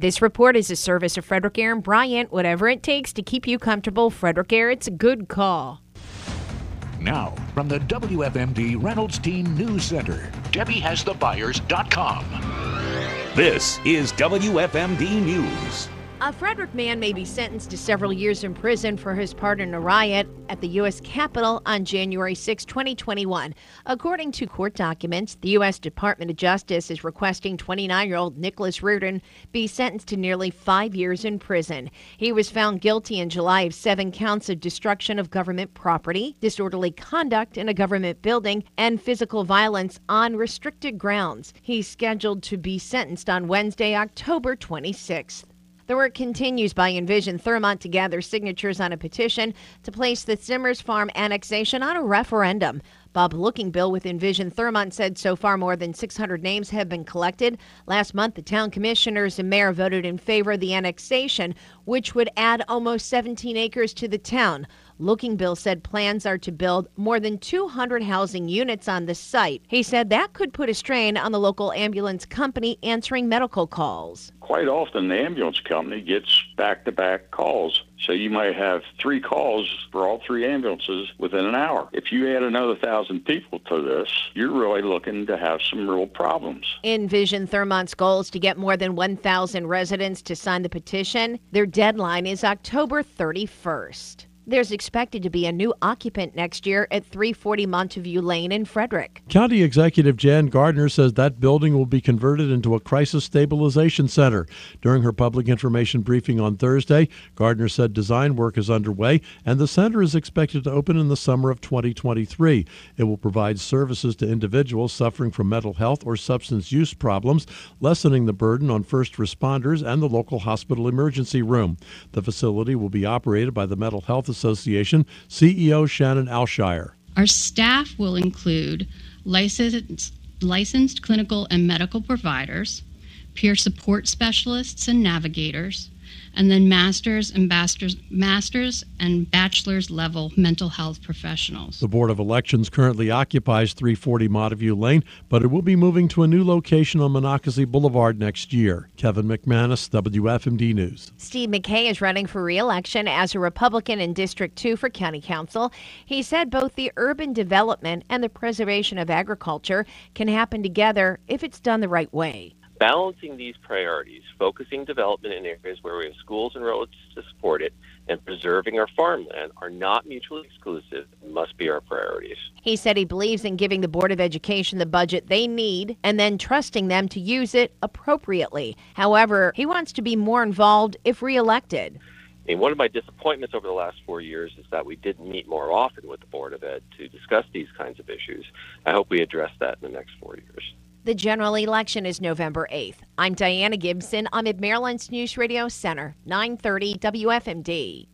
This report is a service of Frederick Aaron Bryant. Whatever it takes to keep you comfortable, Frederick Aaron, it's a good call. Now, from the WFMD Reynolds Team News Center, Debbie has the DebbieHasTheBuyers.com. This is WFMD News. A Frederick man may be sentenced to several years in prison for his part in a riot at the U.S. Capitol on January 6, 2021. According to court documents, the U.S. Department of Justice is requesting 29 year old Nicholas Reardon be sentenced to nearly five years in prison. He was found guilty in July of seven counts of destruction of government property, disorderly conduct in a government building, and physical violence on restricted grounds. He's scheduled to be sentenced on Wednesday, October 26th. The work continues by Envision Thurmont to gather signatures on a petition to place the Zimmers Farm annexation on a referendum. Bob Lookingbill with Envision Thurmont said so far more than 600 names have been collected. Last month, the town commissioners and mayor voted in favor of the annexation, which would add almost 17 acres to the town. Lookingbill said plans are to build more than 200 housing units on the site. He said that could put a strain on the local ambulance company answering medical calls. Quite often, the ambulance company gets back to back calls. So you might have three calls for all three ambulances within an hour. If you add another thousand people to this, you're really looking to have some real problems. Envision Thurmont's goal is to get more than 1,000 residents to sign the petition. Their deadline is October 31st. There's expected to be a new occupant next year at 340 Montevue Lane in Frederick. County Executive Jan Gardner says that building will be converted into a crisis stabilization center. During her public information briefing on Thursday, Gardner said design work is underway and the center is expected to open in the summer of 2023. It will provide services to individuals suffering from mental health or substance use problems, lessening the burden on first responders and the local hospital emergency room. The facility will be operated by the Mental Health Association CEO Shannon Aleshire. Our staff will include licensed, licensed clinical and medical providers, peer support specialists and navigators, and then masters and masters, masters and bachelor's level mental health professionals. The Board of Elections currently occupies 340 Montevue Lane, but it will be moving to a new location on Monocacy Boulevard next year. Kevin McManus, WFMD News. Steve McKay is running for re-election as a Republican in District 2 for County Council. He said both the urban development and the preservation of agriculture can happen together if it's done the right way. Balancing these priorities, focusing development in areas where we have schools and roads to support it, and preserving our farmland are not mutually exclusive and must be our priorities. He said he believes in giving the Board of Education the budget they need and then trusting them to use it appropriately. However, he wants to be more involved if reelected. Mean, one of my disappointments over the last four years is that we didn't meet more often with the Board of Ed to discuss these kinds of issues. I hope we address that in the next four years. The general election is November 8th. I'm Diana Gibson. I'm at Maryland's News Radio Center, 930 WFMD.